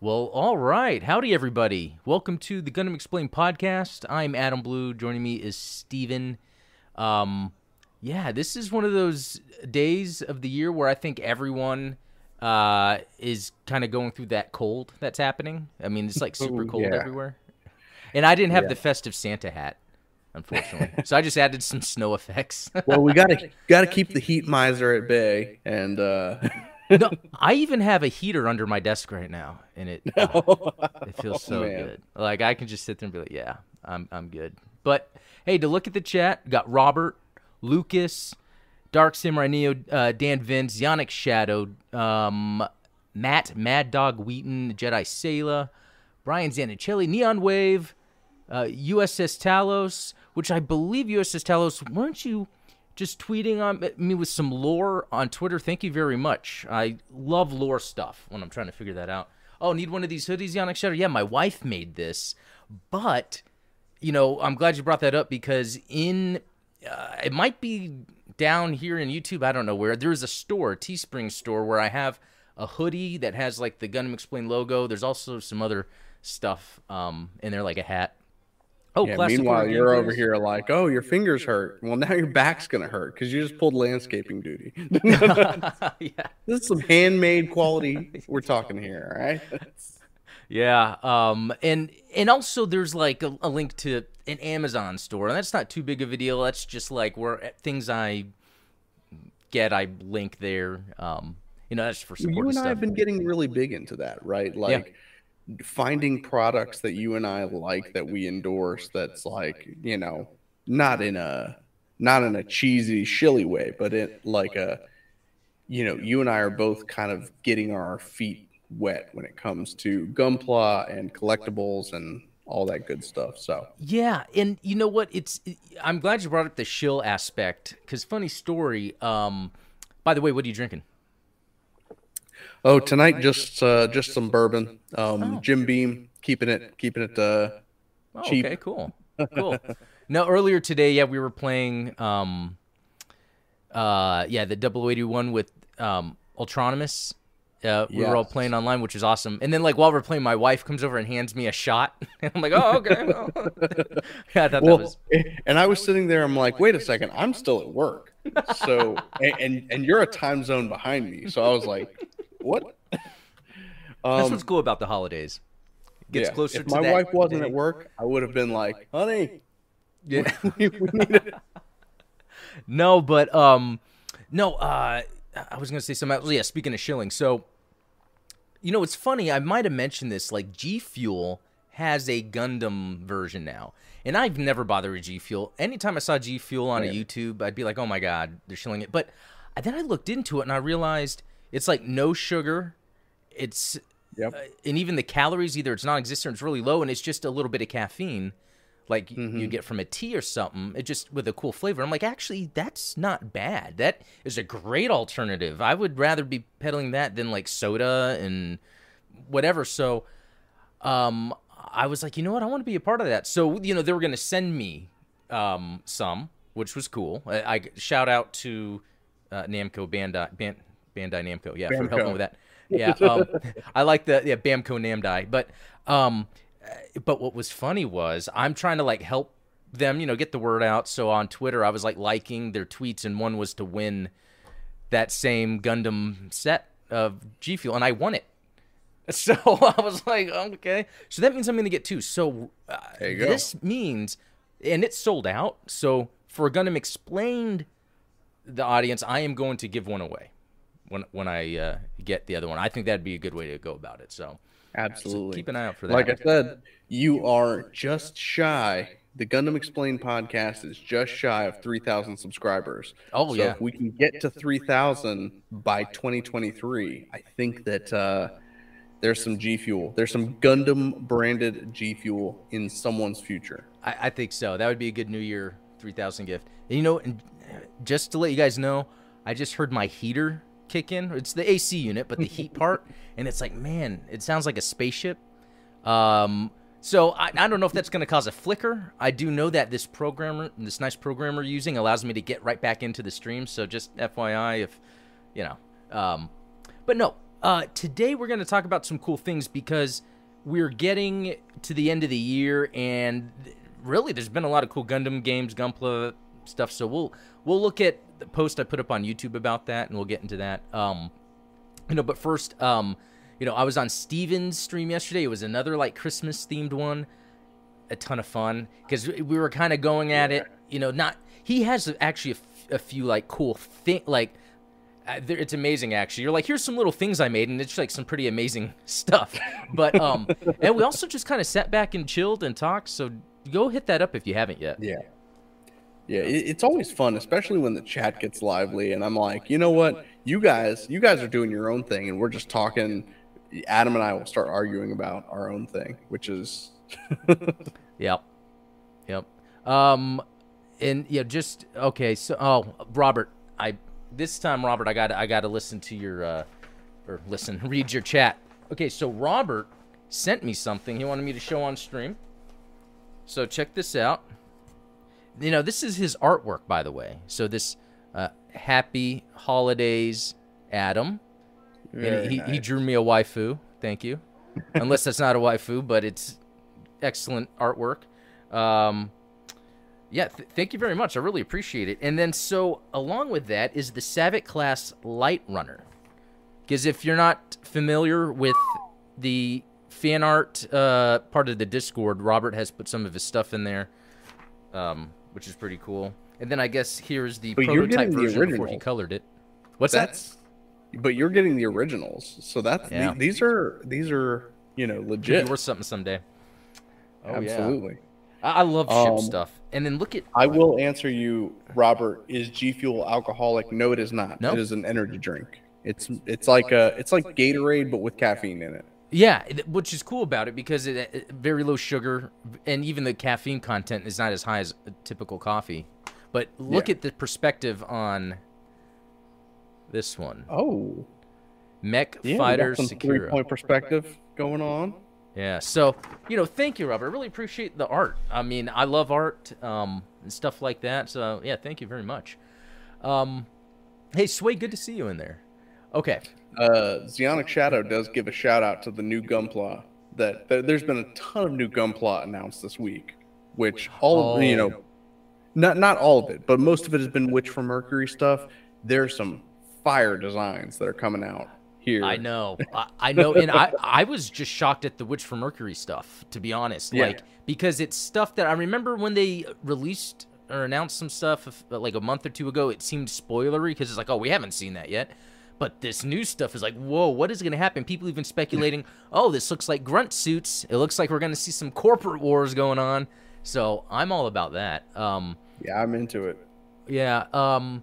Well, all right. Howdy, everybody. Welcome to the Gundam Explained podcast. I'm Adam Blue. Joining me is Steven. Um, yeah, this is one of those days of the year where I think everyone uh, is kind of going through that cold that's happening. I mean, it's like super cold yeah. everywhere. And I didn't have Yeah. the festive Santa hat, unfortunately. so I just added some snow effects. Well, we gotta gotta keep the heat miser at bay, and uh, no, I even have a heater under my desk right now, and it uh, it feels so man. good. Like I can just sit there and be like, yeah, I'm I'm good. But hey, to look at the chat, got Robert, Lucas, Dark Samurai Neo, uh, Dan Vince, Yannick Shadow, um, Matt, Mad Dog Wheaton, Jedi Sayla, Brian Zanichelli, Neon Wave, uh, USS Talos, which I believe USS Talos, weren't you just tweeting on me with some lore on Twitter? Thank you very much. I love lore stuff when I'm trying to figure that out. Oh, need one of these hoodies, Yannick Shadow? Yeah, my wife made this, but you know, I'm glad you brought that up because in uh, it might be down here in YouTube. I don't know where. There's a store, a Teespring store, where I have a hoodie that has like the Gundam Explain logo. There's also some other stuff um, in there, like a hat. Oh, yeah, classic meanwhile you're over here like, oh, your fingers hurt. Well, now your back's gonna hurt because you just pulled landscaping duty. yeah. this is some handmade quality we're talking here, all right? Yeah, um, and and also there's like a, a link to an Amazon store, and that's not too big of a deal. That's just like where things I get, I link there. Um, you know, that's for support. you and I have been getting really big into that, right? Like finding products that you and I like that we endorse. That's like you know, not in a not in a cheesy, shilly way, but it like a you know, you and I are both kind of getting our feet wet when it comes to Gunpla and collectibles and all that good stuff. So Yeah, and you know what? It's I'm glad you brought up the shill aspect because funny story. Um, by the way, what are you drinking? Oh, tonight just uh, just some bourbon. Um, Oh. Jim Beam, keeping it keeping it uh, Oh, Cheap. okay, cool, cool. no, earlier today, yeah, we were playing. Um, uh, yeah, the double 0081 with um, Ultronomus. Uh, we were all playing online, which is awesome. And then, like while we're playing, my wife comes over and hands me a shot, and I'm like, "Oh, okay." well." yeah, I thought well, that was. and I was sitting there. I'm like, wait a second, I'm still at work. So and, and you're a time zone behind me. So I was like, what? That's Um, what's cool about the holidays. Gets yeah, closer if to my that wife wasn't day. at work, I would have been like, honey, Yeah. we need it. No, but um, no. Uh, I was gonna say something. Else. Yeah, speaking of shilling, so you know it's funny. I might have mentioned this. Like G Fuel has a Gundam version now, and I've never bothered with G Fuel. Anytime I saw G Fuel on a YouTube, I'd be like, "Oh my god, they're shilling it." But then I looked into it and I realized it's like no sugar. It's Yep. uh, and even the calories either it's non-existent or it's really low and it's just a little bit of caffeine like y- you get from a tea or something it just with a cool flavor. I'm like actually that's not bad. That is a great alternative. I would rather be peddling that than like soda and whatever. So um i was like you know what? I want to be a part of that. So you know they were going to send me um some which was cool. I, I shout out to uh, namco bandai Ban, bandai namco. Yeah for Bamco. helping with that. Yeah um, i like the yeah bamco namdai but um uh, but what was funny was i'm trying to like help them you know get the word out. So on twitter i was like liking their tweets and one was to win that same gundam set of g fuel and i won it. So i was like okay. So that means i'm gonna get two. So uh, go. this means and it's sold out. So for gundam explained the audience i am going to give one away when when i uh, get the other one i think that'd be a good way to go about it so Absolutely. keep an eye out for that Like I said, you are just shy. The Gundam Explained podcast is just shy of 3,000 subscribers. Oh, so yeah. if we can get to 3,000 by 2023, I think that uh, there's some G Fuel. There's some Gundam branded G Fuel in someone's future. I, I think so. That would be a good New Year 3000 gift. And you know, and just to let you guys know, I just heard my heater kick in. It's the AC unit, but the heat part, and it's like, man, it sounds like a spaceship. Um, so I, I don't know if that's going to cause a flicker. I do know that this programmer, this nice programmer using, allows me to get right back into the stream. So just FYI, if you know. Um, but no, uh, today we're going to talk about some cool things because we're getting to the end of the year, and really, there's been a lot of cool Gundam games, Gunpla stuff. So we'll we'll look at the post I put up on YouTube about that, and we'll get into that. Um, you know, but first, um, you know, I was on Steven's stream yesterday. It was another like Christmas themed one. A ton of fun because we were kind of going at it. You know, not he has actually a, f- a few like cool thing like. Uh, it's amazing actually you're like here's some little things i made and it's like some pretty amazing stuff but um and we also just kind of sat back and chilled and talked so go hit that up if you haven't yet yeah yeah it's always fun especially when the chat gets lively and i'm like you know what? You guys you guys are doing your own thing and we're just talking. Adam and i will start arguing about our own thing which is yep. Yep. Um and yeah just okay so oh robert i this time robert i got i got to listen to your uh or listen read your chat. Okay so robert sent me something he wanted me to show on stream. So check this out you know this is his artwork by the way so this uh happy holidays adam and he, nice. he drew me a waifu thank you unless that's not a waifu but it's excellent artwork um yeah, th- thank you very much. I really appreciate it. And then, so along with that is the Savick class Light Runner. Because if you're not familiar with the fan art uh, part of the Discord, Robert has put some of his stuff in there, um, which is pretty cool. And then I guess here's the but prototype version the before he colored it. What's that's, that? But you're getting the originals, so that's yeah. the, these are these are you know legit. Worth something someday. Oh, Absolutely. Yeah. I love ship um, stuff. And then look at. I will answer you, Robert. Is G Fuel alcoholic? No, it is not. No, it is an energy drink. It's it's like a it's like Gatorade but with caffeine in it. Yeah, which is cool about it because it, it very low sugar and even the caffeine content is not as high as a typical coffee. But look yeah. at the perspective on this one. Oh, Mech yeah, Fighter. Three point perspective going on. Yeah. So, you know, thank you, Robert. I really appreciate the art. I mean, I love art um, and stuff like that. So, yeah, thank you very much. Um, hey, Sway, good to see you in there. Okay. Uh, Zionic Shadow does give a shout out to the new Gunpla. That, that there's been a ton of new Gunpla announced this week, which all oh. you know, not not all of it, but most of it has been Witch from Mercury stuff. There's some fire designs that are coming out here. I know, I, I, know, and I I was just shocked at the Witch from Mercury stuff, to be honest. Yeah. Like because it's stuff that I remember when they released or announced some stuff like a month or two ago. It seemed spoilery because it's like, oh, we haven't seen that yet. But this new stuff is like, whoa, what is going to happen? People even speculating, oh, this looks like grunt suits. It looks like we're going to see some corporate wars going on. So I'm all about that. Um, yeah, I'm into it. Yeah. Um,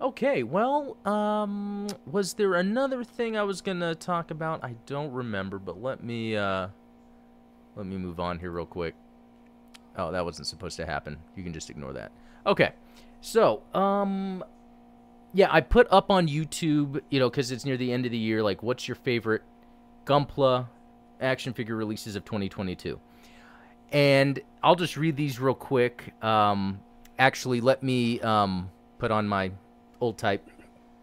Okay, well, um, was there another thing I was gonna talk about? I don't remember, but let me, uh, let me move on here real quick. Oh, that wasn't supposed to happen. You can just ignore that. Okay, so, um, yeah, I put up on YouTube, you know, because it's near the end of the year, like, what's your favorite Gunpla action figure releases of 2022? And I'll just read these real quick. Um, actually, let me, um, put on my old type.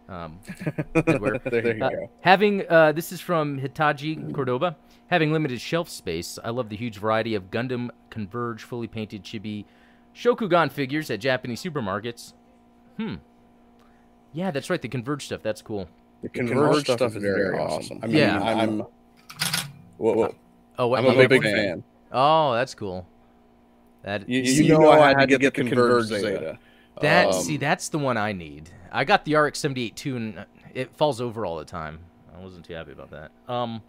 Um, there you uh, go. Having uh, this is from Hitachi Cordoba. Having limited shelf space, I love the huge variety of Gundam Converge fully painted chibi Shokugan figures at Japanese supermarkets. Hmm. Yeah, that's right. The Converge stuff. That's cool. The Converge, Converge stuff, stuff, is very awesome. I mean, yeah, I'm. I'm whoa, whoa. Oh, I'm a big, big fan. fan. Oh, that's cool. That you, you, you know, know, I had, to get, get the Converge Zeta. Zeta. That um, see, that's the one I need. I got the RX 78 too, and it falls over all the time. I wasn't too happy about that. Um,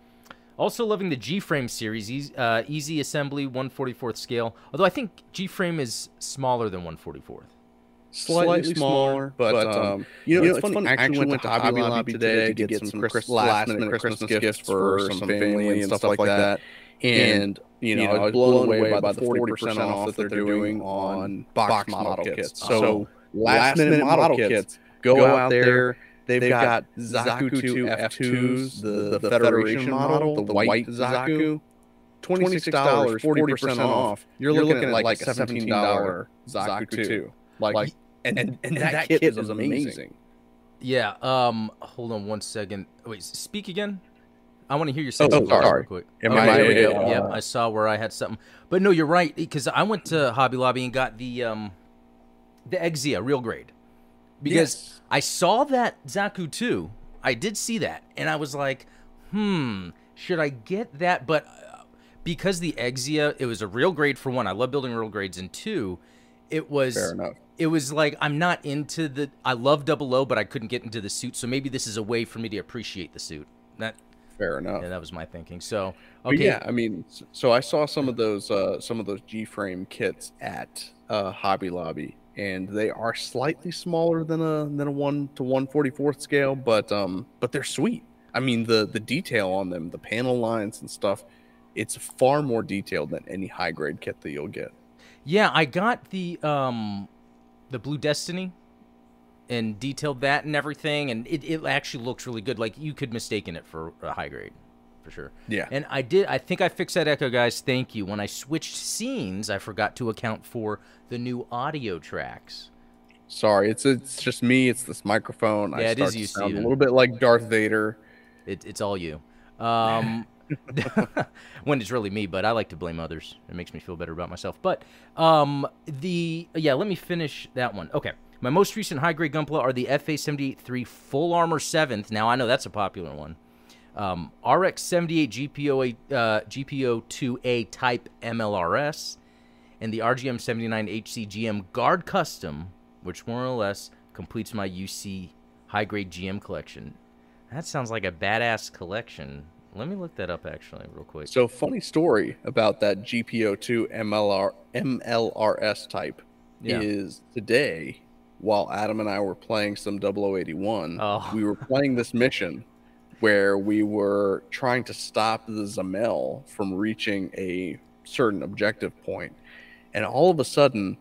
also loving the G-frame series, easy, uh, easy assembly, 144th scale. Although I think G-frame is smaller than 144th. Slightly, Slightly smaller, but, but um, um, you know, it's, funny. I actually went to Hobby Lobby today to get some Chris, last minute Christmas, Christmas gifts for some family and stuff like that. And you know, I was blown away by the forty percent off that they're doing on box model kits. So last minute model kits Go, out there. They've, they've got, got Zaku 2 F2s, the, the Federation model, the white Zaku. $26, 40% off. You're, looking, at like a $17 Zaku 2. Like, like and, and, and, that, that kit is amazing. Yeah. Um. Hold on one second. Wait. Speak again. I want to hear your Oh, sentence sorry. real quick. Am Okay, I- there we go. uh, yep. I saw where I had something, but no, you're right because I went to Hobby Lobby and got the um, the Exia real grade because Yes. I saw that Zaku too. I did see that, and I was like, hmm, should I get that? But uh, because the Exia, it was a real grade for one. I love building real grades, and two, it was Fair enough. It was like I'm not into the. I love Double O, but I couldn't get into the suit. So maybe this is a way for me to appreciate the suit. That Fair enough. yeah, that was my thinking. So But yeah, I mean, so I saw some of those uh, some of those G-frame kits at uh, Hobby Lobby, and they are slightly smaller than a than a one to one forty fourth scale, but um, but they're sweet. I mean, the the detail on them, the panel lines and stuff, it's far more detailed than any high grade kit that you'll get. yeah, I got the um, the Blue Destiny, and detailed that and everything, and it, it actually looks really good. Like you could mistaken it for a high grade, for sure. Yeah, And I did. I think I fixed that echo, guys. Thank you. When I switched scenes, I forgot to account for the new audio tracks. sorry, it's it's just me. It's this microphone. Yeah, I it is you, sound a little bit like Darth Vader. It, it's all you. Um, when it's really me, but I like to blame others. It makes me feel better about myself. But um, the yeah, let me finish that one. Okay, my most recent high grade Gunpla are the FA 78-3 Full Armor Seventh. Now I know that's a popular one. Um, RX 78 GPO uh, GPO 2A Type MLRS, and the RGM 79 HCGM Guard Custom, which more or less completes my UC high grade GM collection. That sounds like a badass collection. Let me look that up actually, real quick. So funny story about that GPO2 MLR MLRS type Yeah. is today while Adam and I were playing some 0081, Oh. we were playing this mission where we were trying to stop the Zamel from reaching a certain objective point. And all of a sudden,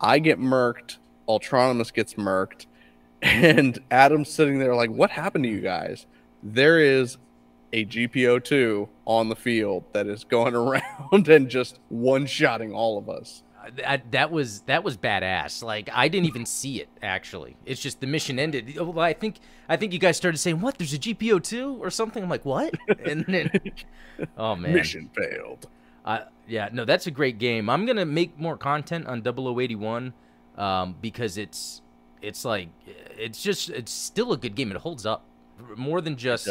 I get murked, Ultronimus gets murked, and Adam's sitting there like, What happened to you guys? There is a GPO2 on the field that is going around and just one shotting all of us. that, that was that was badass. Like I didn't even see it actually. It's just the mission ended. Well, I think I think you guys started saying what? There's a GPO two or something. I'm like what? And then oh man, Mission failed. Uh, yeah, no, that's a great game. I'm gonna make more content on 0081 um, because it's it's like it's just it's still a good game. It holds up more than just.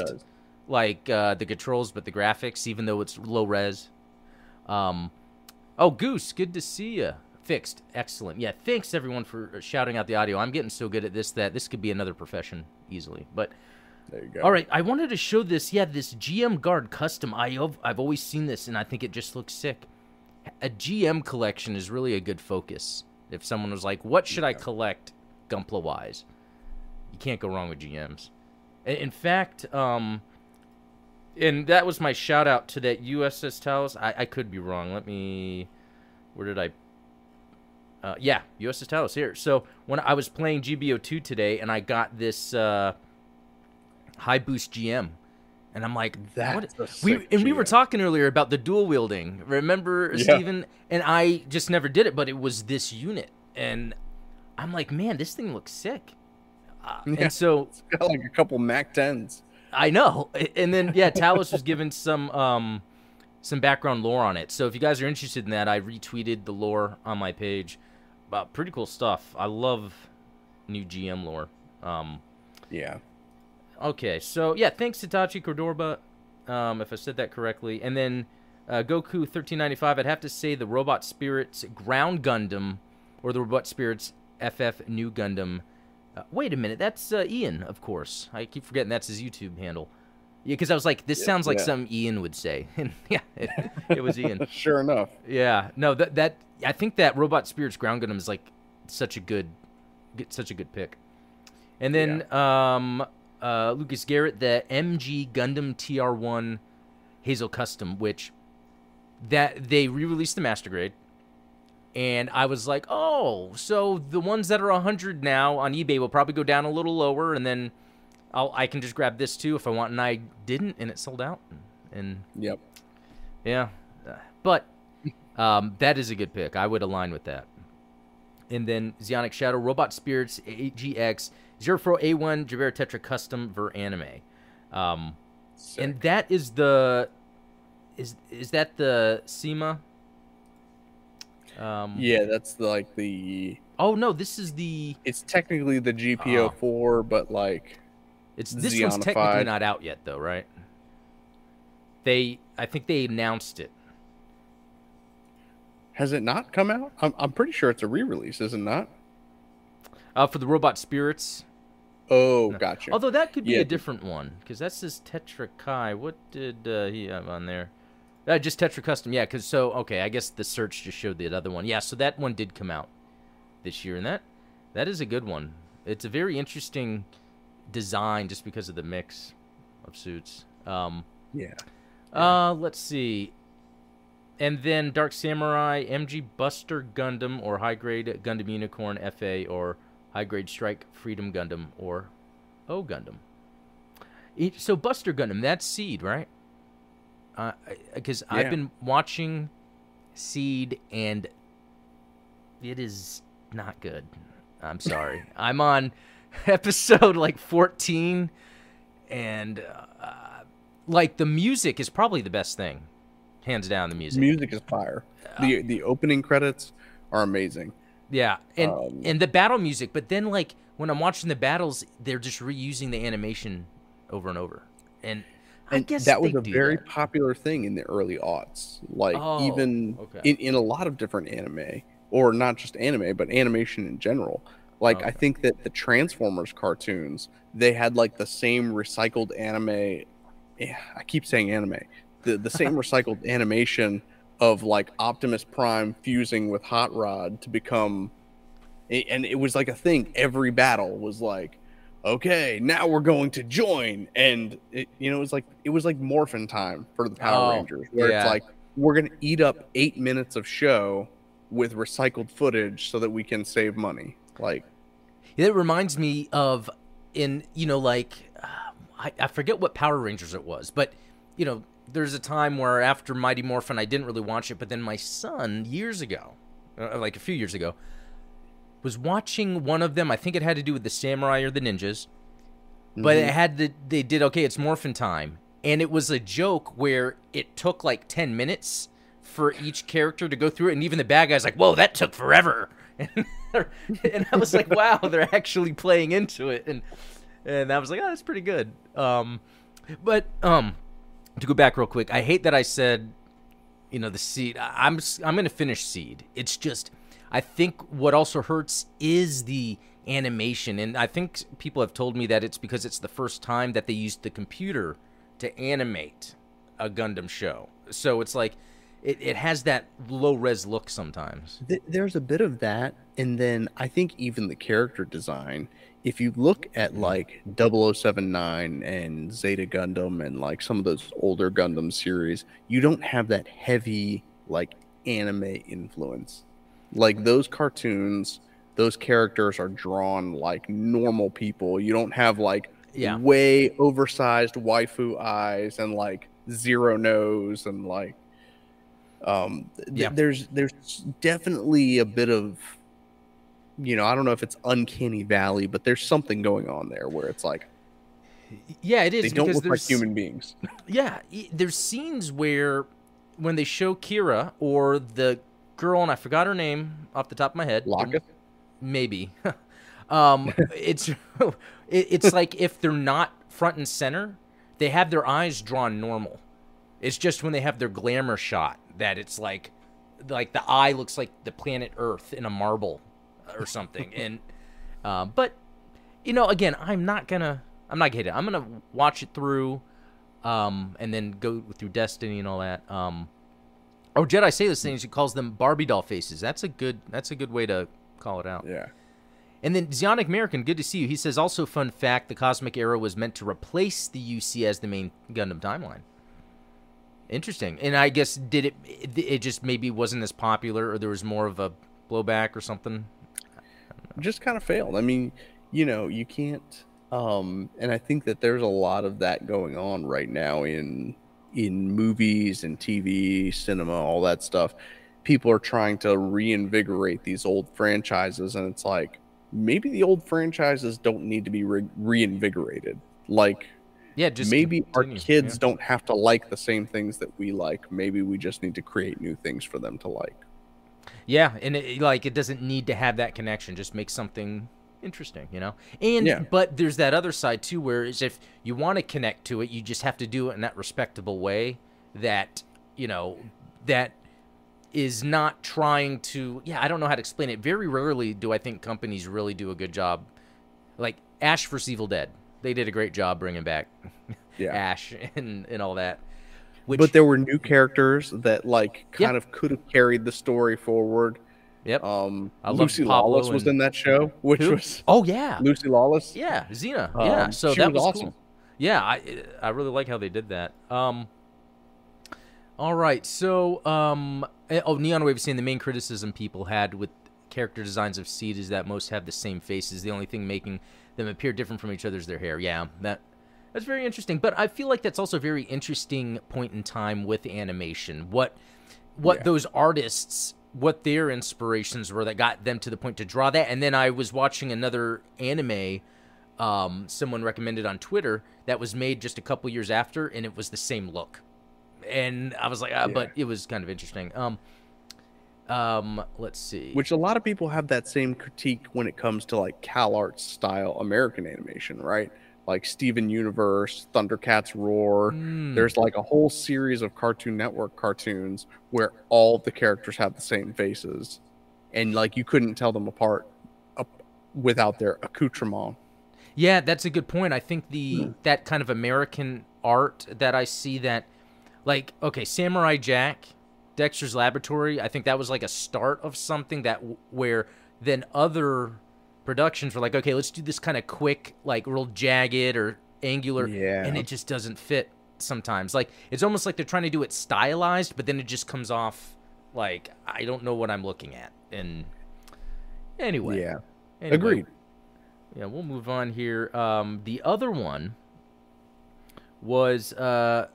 Like uh, the controls, but the graphics, even though it's low res. Um, oh, Goose, good to see you. Fixed, excellent. Yeah, thanks everyone for shouting out the audio. I'm getting so good at this that this could be another profession easily. But There you go. all right, I wanted to show this. Yeah, this GM Guard custom. I I've always seen this, and I think it just looks sick. A GM collection is really a good focus. If someone was like, "What should I collect, Gunpla wise?" You can't go wrong with GMs. In in fact, um, and that was my shout out to that USS Talos. I, I could be wrong. Let me. Where did I? Uh, yeah, USS Talos here. So when I was playing GBO2 today, and I got this. Uh, high boost GM. And I'm like, what? We and we were talking earlier about the dual wielding. Remember, Yeah. Steven? And I just never did it, but it was this unit. And I'm like, man, this thing looks sick. Uh, Yeah. And so It's got like a couple Mac 10s. I know. And then yeah, Talos was given some um some background lore on it. So if you guys are interested in that, I retweeted the lore on my page. Uh, pretty cool stuff. I love new GM lore. Um Yeah. Okay, so yeah, thanks Hitachi Cordorba, um, if I said that correctly. And then uh, Goku 1395, I'd have to say the Robot Spirits Ground Gundam or the Robot Spirits FF New Gundam. Uh, wait a minute, that's uh, Ian, of course. I keep forgetting that's his YouTube handle. Yeah, because I was like, this Yeah, sounds like yeah. something Ian would say. And yeah, it, it was Ian. Sure enough. Yeah, no, that that I think that Robot Spirits Ground Gundam is like such a good, such a good pick. And then um, uh, Lucas Garrett, the MG Gundam TR1 Hazel Custom, which that they re-released the Master Grade, and I was like, oh, so the ones that are hundred now on eBay will probably go down a little lower, and then I'll I can just grab this too if I want, and I didn't, and it sold out, and Yep. yeah, but um, that is a good pick. I would align with that. and then Xionic Shadow, Robot Spirits, AGX, Zero Four A1, Gerbera Tetra Custom Ver Anime. Um, and that is the is is that the SEMA? Um, yeah, that's the, like the. Oh no, this is the. It's technically the GPO four, but like. It's this one's technically not out yet, though, right? They, I think they announced it. Has it not come out? I'm, I'm pretty sure it's a re-release, is it not? Uh, for the Robot Spirits. Oh, no. gotcha. Although that could be yeah. a different one because that's this Tetra Kai. What did uh, he have on there? Uh, just Tetra Custom, yeah. Because so okay, I guess the search just showed the other one. Yeah, so that one did come out this year, and that that is a good one. It's a very interesting design just because of the mix of suits. Um, yeah. Uh, let's see. And then Dark Samurai, MG Buster Gundam, or High Grade Gundam Unicorn FA, or High Grade Strike Freedom Gundam, or O Gundam. So Buster Gundam, that's Seed, right? Because uh, yeah. I've been watching Seed, and it is not good. I'm sorry. I'm on episode like 14, and uh, like the music is probably the best thing hands down the music. Music is fire. The the opening credits are amazing. Yeah, and um, and the battle music, but then like when I'm watching the battles, they're just reusing the animation over and over. And I and guess that was a very that. popular thing in the early aughts. Like oh, even okay. in, in a lot of different anime, or not just anime, but animation in general. Like okay. I think that the Transformers cartoons, they had like the same recycled anime. Yeah, I keep saying anime the the same recycled animation of like Optimus Prime fusing with Hot Rod to become, and it was like a thing. Every battle was like, okay, now we're going to join, and it, you know, it was like it was like morphin time for the Power oh, Rangers, where yeah. it's like we're gonna eat up eight minutes of show with recycled footage so that we can save money. Like, it reminds me of in you know like uh, I, I forget what Power Rangers it was, but you know there's a time where after Mighty Morphin, I didn't really watch it, but then my son years ago, uh, like a few years ago, was watching one of them. I think it had to do with the samurai or the ninjas, mm-hmm. but it mm-hmm. had the they did okay. It's Morphin time, and it was a joke where it took like ten minutes for each character to go through it, and even the bad guy's like, "Whoa, that took forever." and I was like, "Wow, they're actually playing into it," and and I was like, "Oh, that's pretty good." Um, but um to go back real quick, I hate that I said, you know, the seed. I'm I'm gonna finish seed. It's just, I think what also hurts is the animation, and I think people have told me that it's because it's the first time that they used the computer to animate a Gundam show. So it's like it, it has that low res look sometimes. There's a bit of that, and then I think even the character design if you look at mm-hmm. like 0079 and Zeta Gundam and like some of those older Gundam series, you don't have that heavy like anime influence. Like those cartoons, those characters are drawn like normal people. You don't have like yeah. way oversized waifu eyes and like zero nose and like um th- yeah. there's there's definitely a bit of you know, I don't know if it's uncanny valley, but there's something going on there where it's like, yeah, it is. They don't look like human beings. yeah, there's scenes where when they show Kira or the girl, and I forgot her name off the top of my head. Locke. Maybe. um, it's it, it's like if they're not front and center, they have their eyes drawn normal. It's just when they have their glamour shot that it's like like the eye looks like the planet Earth in a marble or something. and uh, but you know, again, I'm not gonna I'm not gonna I'm gonna watch it through, um, and then go through Destiny and all that. Um, oh, Jedi say this thing. She calls them Barbie doll faces. That's a good that's a good way to call it out. Yeah. And then Zionic American, good to see you. He says also fun fact: the Cosmic Era was meant to replace the UC as the main Gundam timeline. Interesting. And I guess did it? It just maybe wasn't as popular, or there was more of a blowback or something just kind of failed. I mean, you know, you can't. Um, and I think that there's a lot of that going on right now in in movies and TV, cinema, all that stuff. people are trying to reinvigorate these old franchises, and it's like maybe the old franchises don't need to be re- reinvigorated. Like, yeah, just maybe continue, our kids yeah. don't have to like the same things that we like. Maybe we just need to create new things for them to like. Yeah, and it, like it doesn't need to have that connection. Just make something interesting, you know. And Yeah. but there's that other side too, where is if you want to connect to it, you just have to do it in that respectable way that you know that is not trying to. Yeah, I don't know how to explain it. Very rarely do I think companies really do a good job. Like Ash vs Evil Dead, they did a great job bringing back Yeah. Ash and and all that. Which, but there were new characters that like Yeah. kind of could have carried the story forward. Yep. Um, Lucy Lawless was in that show, which Who? was oh yeah, Lucy Lawless. Yeah, Xena. Um, yeah, so she that was was, awesome. cool. Yeah, I I really like how they did that. Um, all right, so um, eh, oh, Neon Wave is saying the main criticism people had with character designs of Seed is that most have the same faces. The only thing making them appear different from each other is their hair. Yeah, that that's very interesting. But I feel like that's also a very interesting point in time with animation. What what Yeah. those artists what their inspirations were that got them to the point to draw that. And then i was watching another anime um, someone recommended on twitter that was made just a couple years after and it was the same look. And i was like ah, but it was kind of interesting. Um um let's see. Which a lot of people have that same critique when it comes to like Cal Arts style American animation, right? Like Steven Universe, Thundercats Roar. Hmm. There's like a whole series of Cartoon Network cartoons where all the characters have the same faces, and like you couldn't tell them apart without their accoutrement. Yeah, that's a good point. I think the that kind of American art that I see that like okay, Samurai Jack, Dexter's Laboratory, I think that was like a start of something that where then other productions were like, okay, let's do this kind of quick, like real jagged or angular Yeah. and it just doesn't fit sometimes. Like it's almost like they're trying to do it stylized, but then it just comes off like I don't know what I'm looking at. And anyway, Yeah, anyway, agreed. yeah, we'll move on here. Um, the other one was uh,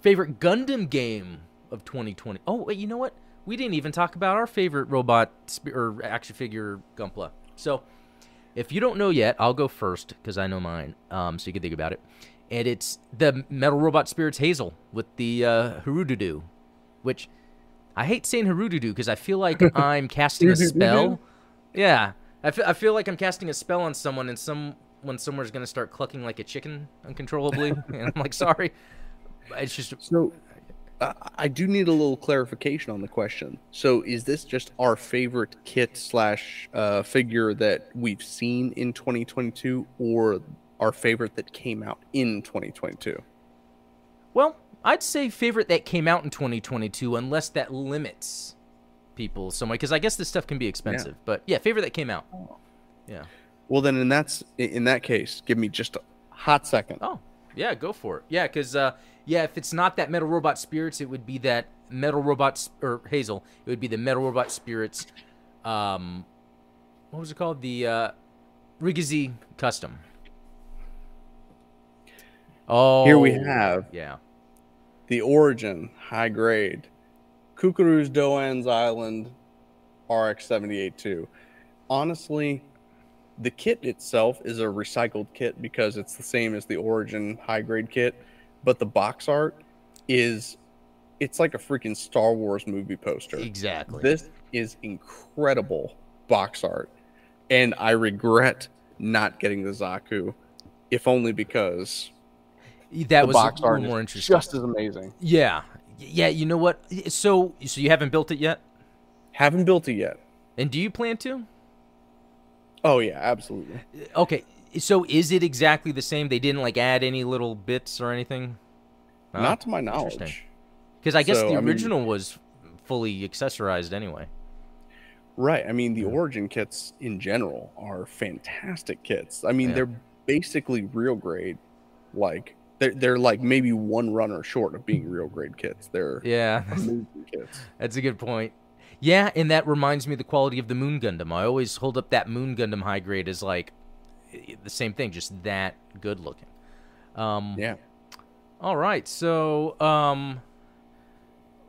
favorite Gundam game of 2020. Oh, wait, you know what? We didn't even talk about our favorite robot sp- or action figure Gunpla. So, if you don't know yet, I'll go first because I know mine. Um, so you can think about it. And it's the Metal Robot Spirits Hazel with the uh, Harududu, which I hate saying Harududu because I feel like I'm casting a spell. Yeah, I fe- I feel like I'm casting a spell on someone, and some someone somewhere's gonna start clucking like a chicken uncontrollably, and I'm like, sorry. It's just So I do need a little clarification on the question. So is this just our favorite kit slash uh, figure that we've seen in 2022, or our favorite that came out in 2022? well, I'd say favorite that came out in 2022, unless that limits people some way, because I guess this stuff can be expensive. But yeah, favorite that came out. Yeah. Well, then in that's in that case, give me just a hot second. Oh, yeah, go for it. Yeah, because uh, yeah, if it's not that Metal Robot Spirits, it would be that Metal Robot or Hazel. It would be the Metal Robot Spirits. Um, what was it called? The uh, Rigazi Custom. Oh, Here we have Yeah. the Origin high grade, Kukuru's Doan's Island RX seventy eight two. Honestly, the kit itself is a recycled kit because it's the same as the Origin high grade kit, but the box art is it's like a freaking Star Wars movie poster. Exactly. This is incredible box art, and I regret not getting the Zaku, if only because that the was box art more is interesting. just as amazing. Yeah. Yeah. You know what? So, so you haven't built it yet, Haven't built it yet. and do you plan to? Oh yeah, absolutely. Okay. So is it exactly the same? They didn't like add any little bits or anything. Not to my knowledge. Because I guess So, the I mean- original was fully accessorized anyway. Right. I mean, the origin kits in general are fantastic kits. I mean, Yeah. they're basically real grade. Like they're they're like maybe one runner short of being real grade kits. They're Yeah, kits. that's a good point. Yeah, and that reminds me of the quality of the Moon Gundam. I always hold up that Moon Gundam high grade as like the same thing, just that good looking. Um, Yeah. All right, so um,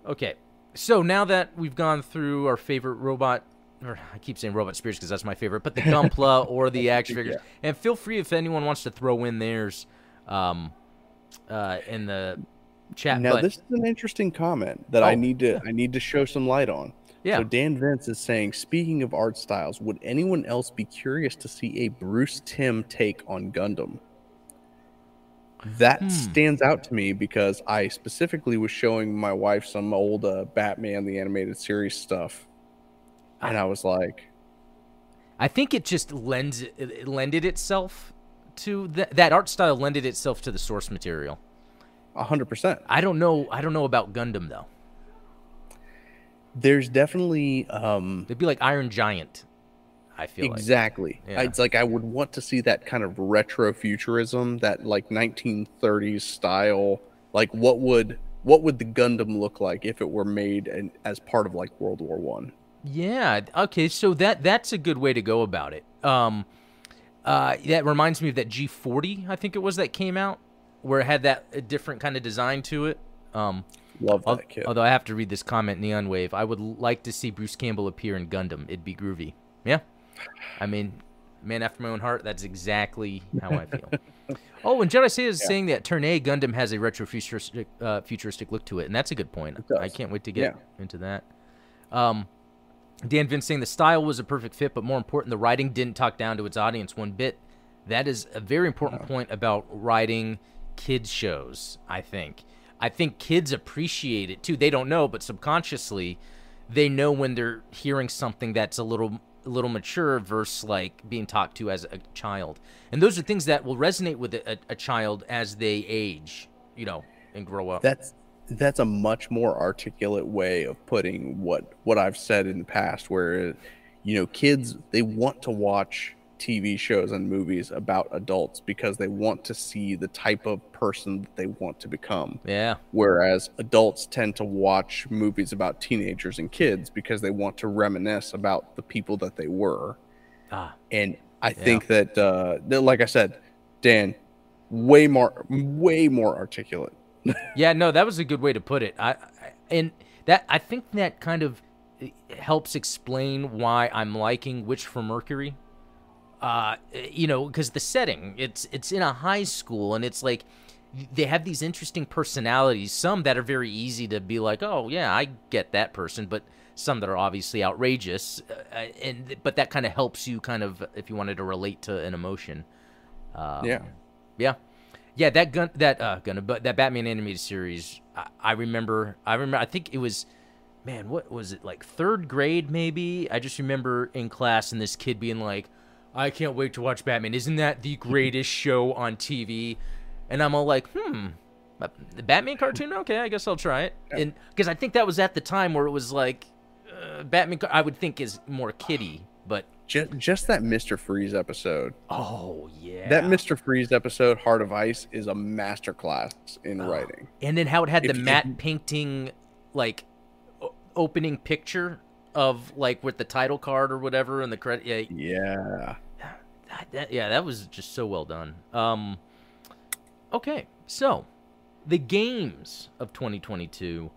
okay, so now that we've gone through our favorite robot, or I keep saying robot spirits because that's my favorite, but the Gunpla or the action figures, yeah. and feel free if anyone wants to throw in theirs um, uh, in the chat. Now but, this is an interesting comment that oh, I need to I need to show some light on. Yeah. So Dan Vince is saying, speaking of art styles, would anyone else be curious to see a Bruce Timm take on Gundam? That hmm. stands out to me because I specifically was showing my wife some old uh, Batman the animated series stuff, and I was like, I think it just lends it lended itself to th- that art style lended itself to the source material. hundred percent. I don't know. I don't know about Gundam though. There's definitely um, it'd be like Iron Giant I feel exactly. Like. Yeah. It's like I would want to see that kind of retro futurism, that like 1930s style. Like what would what would the Gundam look like if it were made and as part of like World War One? Yeah. Okay. So that that's a good way to go about it. Um, uh, that reminds me of that G40. I think it was that came out where it had that different kind of design to it. Um, Love that kid. Although I have to read this comment, Neon Wave. I would like to see Bruce Campbell appear in Gundam. It'd be groovy. Yeah. I mean, man after my own heart. That's exactly how I feel. oh, and Jedi say is yeah. saying that Turn A Gundam has a retro futuristic, uh, futuristic look to it, and that's a good point. I can't wait to get yeah. into that. Um, Dan Vince saying the style was a perfect fit, but more important, the writing didn't talk down to its audience one bit. That is a very important no. point about writing kids shows. I think. I think kids appreciate it too. They don't know, but subconsciously, they know when they're hearing something that's a little a little mature versus like being talked to as a child. And those are things that will resonate with a, a child as they age, you know, and grow up. That's that's a much more articulate way of putting what what I've said in the past where you know kids they want to watch TV shows and movies about adults because they want to see the type of person that they want to become. Yeah. Whereas adults tend to watch movies about teenagers and kids because they want to reminisce about the people that they were. Ah. And I yeah. think that, uh, like I said, Dan, way more, way more articulate. yeah, no, that was a good way to put it. I, I and that I think that kind of eh, helps explain why I'm liking Witch from Mercury uh, you know, because the setting it's it's in a high school and it's like they have these interesting personalities. Some that are very easy to be like, oh yeah, I get that person, but some that are obviously outrageous, uh, and but that kind of helps you kind of if you wanted to relate to an emotion. Um, yeah, yeah, yeah. That gun, that uh, gun, but that Batman animated series, I, I remember. I remember. I think it was man, what was it like third grade maybe? I just remember in class and this kid being like, I can't wait to watch Batman. Isn't that the greatest show on TV? And I'm all like, hmm, the Batman cartoon? Okay, I guess I'll try it. And because I think that was at the time where it was like, uh, Batman. I would think is more kiddie, but just, just that Mister Freeze episode. Oh yeah, that Mister Freeze episode, Heart of Ice, is a masterclass in oh. writing. And then how it had if the matte painting, like opening picture of like with the title card or whatever and the credit. Yeah, yeah, that, that, yeah, that was just so well done. Um, okay, so the games of 2022.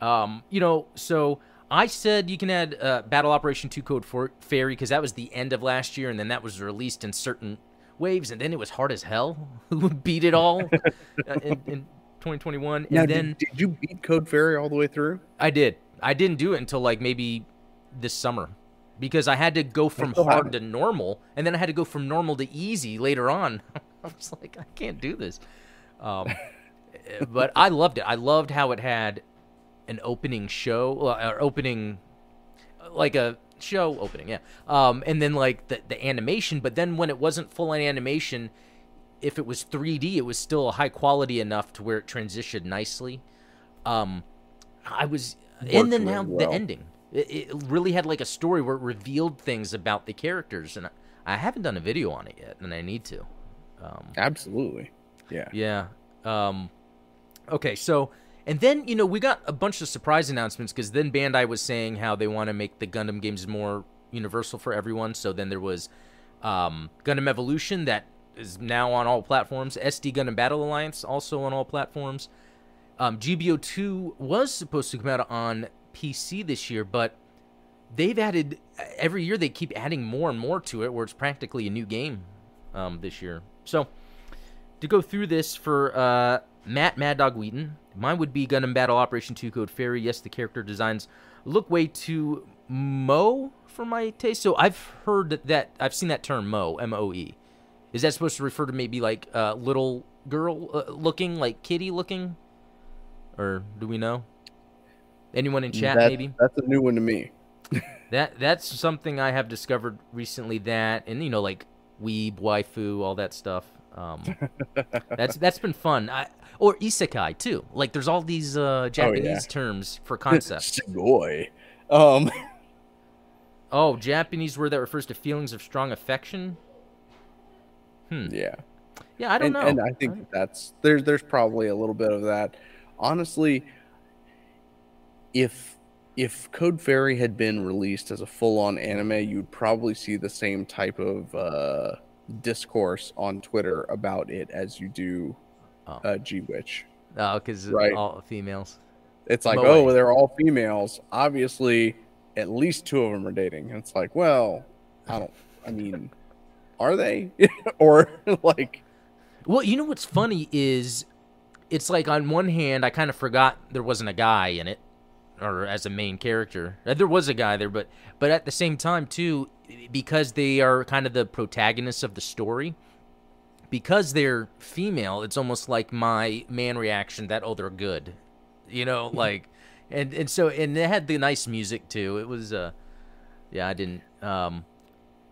Um, you know, so I said you can add uh, Battle Operation 2 Code for Fairy because that was the end of last year, and then that was released in certain waves, and then it was hard as hell. Who beat it all uh, in, in 2021? Now, and then did, did, you beat Code Fairy all the way through? I did. I didn't do it until like maybe this summer because I had to go from hard to normal, and then I had to go from normal to easy later on. I was like, I can't do this. Um, but I loved it. I loved how it had an opening show or opening, like a show opening, yeah. Um, and then like the the animation. But then when it wasn't full on animation, if it was 3D, it was still high quality enough to where it transitioned nicely. Um, I was, and then now well. the ending it, it really had like a story where it revealed things about the characters, and I, I haven't done a video on it yet, and I need to. Um, Absolutely, yeah, yeah. Um, okay, so and then you know we got a bunch of surprise announcements because then Bandai was saying how they want to make the Gundam games more universal for everyone. So then there was um, Gundam Evolution that is now on all platforms. SD Gundam Battle Alliance also on all platforms. Um, GBO2 was supposed to come out on PC this year, but they've added every year. They keep adding more and more to it, where it's practically a new game um, this year. So to go through this for uh, Matt Mad Dog Wheaton, mine would be Gundam Battle Operation Two Code Fairy. Yes, the character designs look way too Moe for my taste. So I've heard that I've seen that term Moe, M O E. Is that supposed to refer to maybe like uh, little girl uh, looking, like kitty looking, or do we know? Anyone in chat, That- maybe? That's a new one to me. That that's something I have discovered recently. That and you know like weeb, waifu, all that stuff. Um, that's that's been fun. I, or isekai too. Like there's all these uh, Japanese terms for concepts. Sugoi. Um, oh, Japanese word that refers to feelings of strong affection. Hmm. yeah. Yeah, I don't and, know. and I think that that's there's there's probably a little bit of that. Honestly, if if Code Fairy had been released as a full-on anime, you'd probably see the same type of uh, discourse on Twitter about it as you do Oh. uh, G Witch. Oh, because Right. all females. It's like, Moe. oh, they're all females. Obviously, at least two of them are dating. And it's like, well, I don't. I mean, are they? or like, Well, you know what's funny is, it's like on one hand I kind of forgot there wasn't a guy in it, or as a main character. Uh, There was a guy there, but but at the same time too, because they are kind of the protagonists of the story. Because they're female, it's almost like my man reaction that oh they're good, you know, like, and and so and they had the nice music too. It was uh, yeah, I didn't um.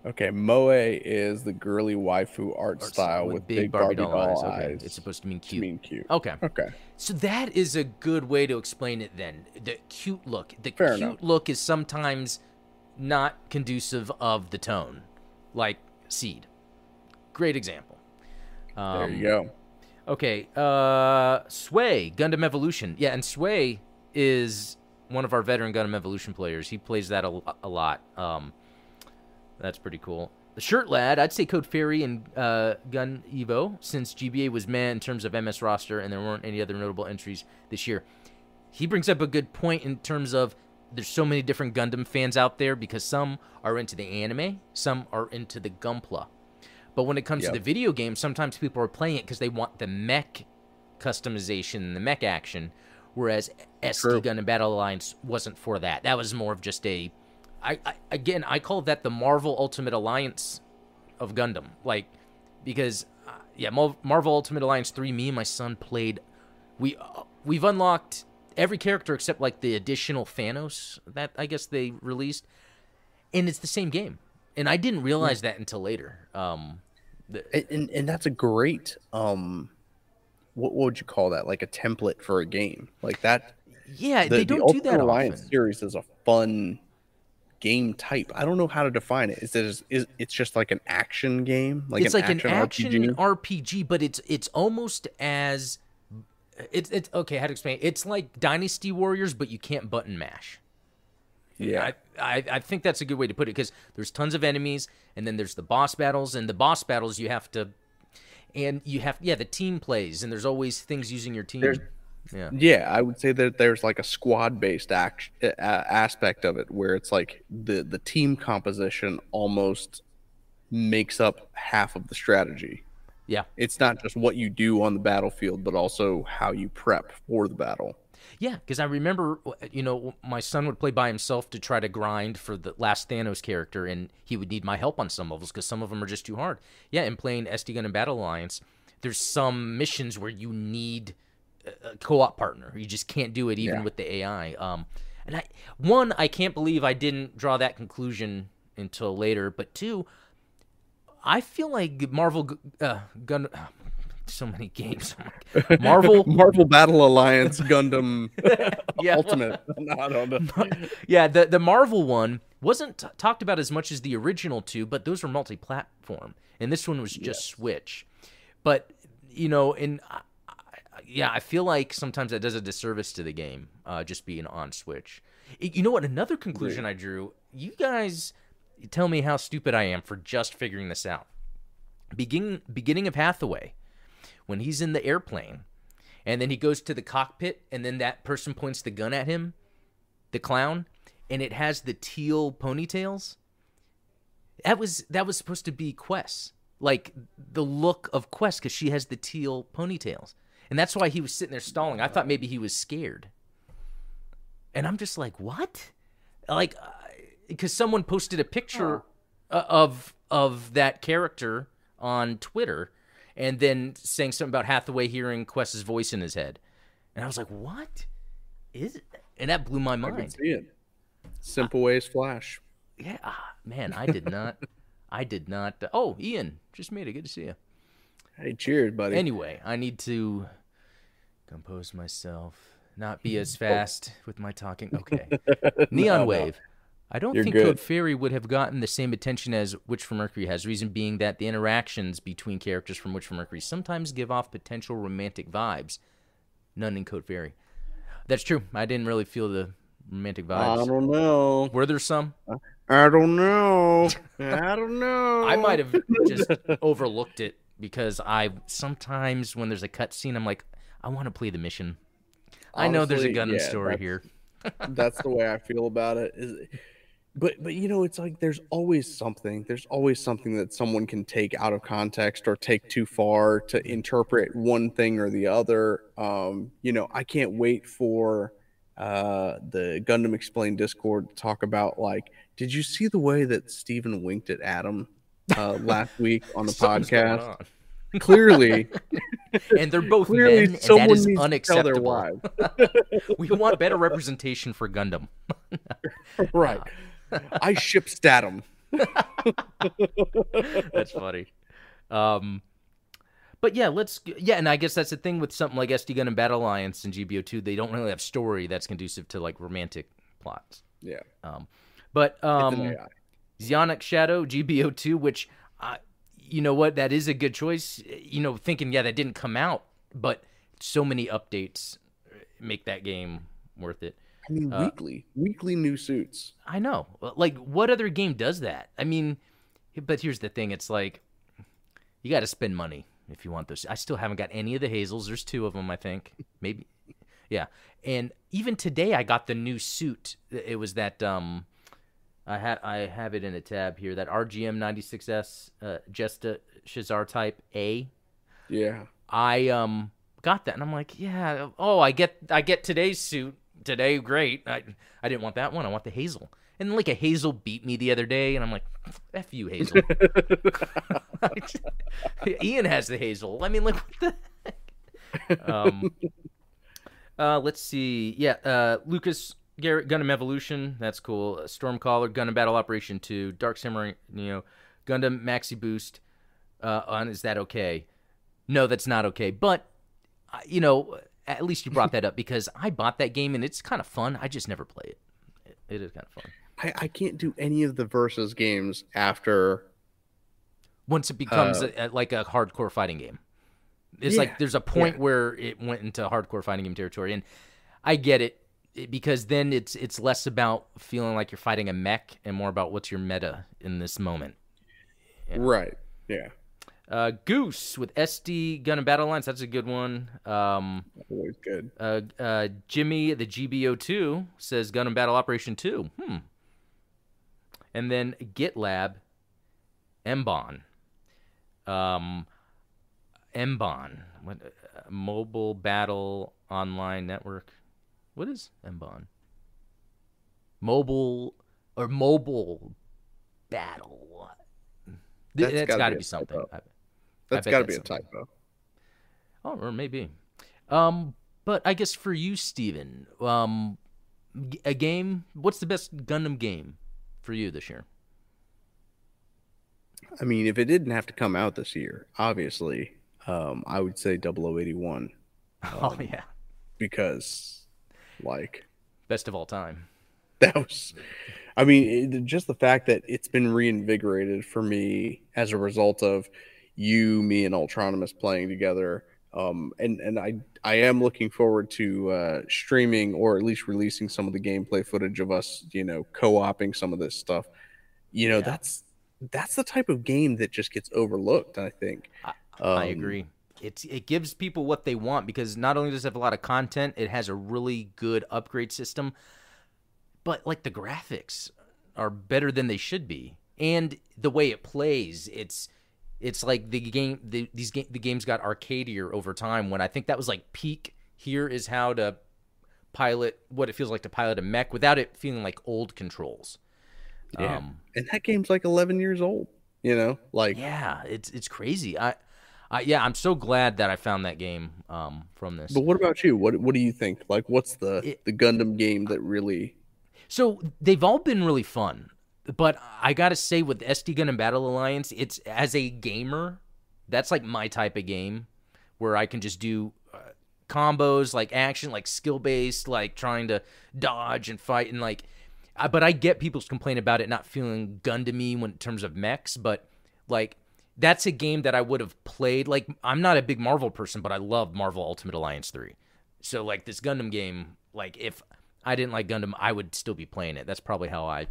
Okay, Moe is the girly waifu art style with, big, Barbie, doll, eyes. Okay, it's supposed to mean to cute. mean cute. Okay. Okay. So that is a good way to explain it then. The cute look. The Fair cute enough. look is sometimes not conducive of the tone. Like Seed. Great example. There Um, you go. Okay, uh Sway, Gundam Evolution. Yeah, and Sway is one of our veteran Gundam Evolution players. He plays that a, a lot. Um that's pretty cool. The Shirt Lad, I'd say Code Fairy and uh, Gun Evo, since GBA was meh in terms of MS roster and there weren't any other notable entries this year. He brings up a good point in terms of there's so many different Gundam fans out there because some are into the anime, some are into the Gunpla. But when it comes Yep. to the video game, sometimes people are playing it because they want the mech customization, and the mech action, whereas SD True. Gundam Battle Alliance wasn't for that. That was more of just a, I, I again I call that the Marvel Ultimate Alliance of Gundam, like because uh, yeah, Mar- Marvel Ultimate Alliance three. Me and my son played. We uh, we've unlocked every character except like the additional Thanos that I guess they released, and it's the same game. And I didn't realize that until later. Um, the, And, and that's a great um, what, what would you call that? Like a template for a game, like that. yeah, The, they don't do Ultimate that Alliance often. series is a fun game type. I don't know how to define it. Is it is, it's just like an action game, like it's an like action an action RPG? RPG, but it's it's almost as it's it's okay. How to explain? it? It's like Dynasty Warriors, but you can't button mash. Yeah, I, I, I think that's a good way to put it because there's tons of enemies, and then there's the boss battles, and the boss battles you have to, and you have yeah the team plays, and there's always things using your team. There's- yeah, Yeah, I would say that there's like a squad based act uh, aspect of it where it's like the the team composition almost makes up half of the strategy. yeah, It's not just what you do on the battlefield, but also how you prep for the battle. yeah. Because I remember, you know, my son would play by himself to try to grind for the last Thanos character, and he would need my help on some levels because some of them are just too hard. Yeah, in playing SD Gundam Battle Alliance, there's some missions where you need a- co-op partner. You just can't do it even Yeah. with the AI. Um, and I, one, I can't believe I didn't draw that conclusion until later. But two, I feel like Marvel uh, Gun. so many games. Oh Marvel, Marvel Battle Alliance Gundam yeah, Ultimate. No, I don't know. yeah. The the Marvel one wasn't t- talked about as much as the original two, but those were multi-platform, and this one was just Switch. But you know, and I, yeah, I feel like sometimes that does a disservice to the game, uh, just being on Switch. Y- You know what? Another conclusion I drew. You guys tell me how stupid I am for just figuring this out. Begin beginning of Hathaway, when he's in the airplane, and then he goes to the cockpit, and then that person points the gun at him. the clown, and it has the teal ponytails. That was that was supposed to be Quess, like the look of Quess, because she has the teal ponytails, and that's why he was sitting there stalling. I thought maybe he was scared, and I'm just like, what? Like, because someone posted a picture uh, of of that character on Twitter, and then saying something about Hathaway hearing Quess's voice in his head, and I was like, what is it? And that blew my I can mind. see it. Simple ways flash. Yeah, ah, man, I did not. I did not. oh, Ian, just made it. Good to see you. Hey, cheers, buddy. Anyway, I need to compose myself, not be as oh. fast with my talking. Okay. Neon no. Wave. I don't You're think good. Code Fairy would have gotten the same attention as Witch from Mercury has. Reason being that the interactions between characters from Witch from Mercury sometimes give off potential romantic vibes. None in Code Fairy. That's true. I didn't really feel the romantic vibes. I don't know. Were there some? I don't know. I don't know. I might have just overlooked it because I sometimes when there's a cutscene, I'm like, I want to play the mission. I know there's a Honestly, Gundam yeah, here. that's the way I feel about it. Is, but but you know, it's like there's always something. There's always something that someone can take out of context or take too far to interpret one thing or the other. Um, you know, I can't wait for uh the Gundam Explained Discord to talk about like, did you see the way that Steven winked at Adam uh last week on the podcast? Clearly, and they're both clearly, men, and that is needs to their unacceptable. we want better representation for Gundam. right. I ship Statum. That's funny. Um, but yeah, let's yeah, and I guess that's the thing with something like SD Gundam Battle Alliance and GBO2. They don't really have story that's conducive to like romantic plots. Yeah. Um, but um, Zionic Shadow GBO2, which, uh, you know what, that is a good choice. You know, thinking yeah, that didn't come out, but so many updates make that game worth it. I mean, uh, weekly, weekly new suits. I know. Like, what other game does that? I mean, but here's the thing: it's like you got to spend money if you want those. I still haven't got any of the hazels. There's two of them, I think. Maybe, yeah. And even today, I got the new suit. It was that um, I had I have it in a tab here. That RGM 96S uh, Jesta Shezarr Type A. Yeah. I um got that, and I'm like, yeah. Oh, I get I get today's suit today. Great. I I didn't want that one. I want the Hazel. And like a Hazel beat me the other day, and I'm like, f you, Hazel. Ian has the Hazel. I mean, like what the heck? Um. Uh, let's see. Yeah. Uh, Lucas Gundam Evolution. That's cool. Stormcaller Gundam Battle Operation Two. Dark Samurai Neo. Gundam Maxi Boost. Uh, on is that okay? No, that's not okay. But uh, you know, at least you brought that up because I bought that game and it's kind of fun. I just never play it. It, it is kind of fun. I, I can't do any of the versus games after. Once it becomes Uh, a, a- like a hardcore fighting game, it's Yeah, like there's a point yeah. where it went into hardcore fighting game territory, and I get it- because then it's it's less about feeling like you're fighting a mech and more about what's your meta in this moment. Yeah. Right. Yeah. Uh, Goose with SD Gundam Battle Alliance. That's a good one. Um, Always good. Uh, uh, Jimmy, the GBO2, says Gundam Battle Operation 2. Hmm. And then GitLab, Mbon. Um, Mbon. What, uh, Mobile Battle Online Network. What is Mbon? Mobile or mobile battle. Th- That's that's gotta be be something. I- That's got to be a something. typo. Oh, or maybe. Um, but I guess for you, Steven, um, a game. What's the best Gundam game for you this year? I mean, if it didn't have to come out this year, obviously, um, I would say 0081 oh Um, yeah, because, like, best of all time. that was i mean it, just the fact that it's been reinvigorated for me as a result of you me and ultronomus playing together um and and i i am looking forward to uh streaming or at least releasing some of the gameplay footage of us you know co-oping some of this stuff you know Yeah. that's that's the type of game that just gets overlooked i think I Um, agree. It's it gives people what they want because not only does it have a lot of content, it has a really good upgrade system. but like the graphics are better than they should be, and the way it plays, it's it's like the game the, these game the games got arcadier over time. When I think that was like peak. Here is how to pilot what it feels like to pilot a mech without it feeling like old controls. Yeah. Um, and that game's like 11 years old, you know? Like Yeah, it's it's crazy. I I yeah, I'm so glad that I found that game um from this. But what about you? What what do you think? Like what's the it, the Gundam game that really So, they've all been really fun. But I got to say with SD Gundam Battle Alliance, it's as a gamer, that's like my type of game where I can just do combos, like action, like skill based, like trying to dodge and fight, and like. but I get people's complaint about it not feeling Gundamy when in terms of mechs, but like that's a game that I would have played. Like I'm not a big Marvel person, but I love Marvel Ultimate Alliance three. So like this Gundam game, like if I didn't like Gundam, I would still be playing it. That's probably how I.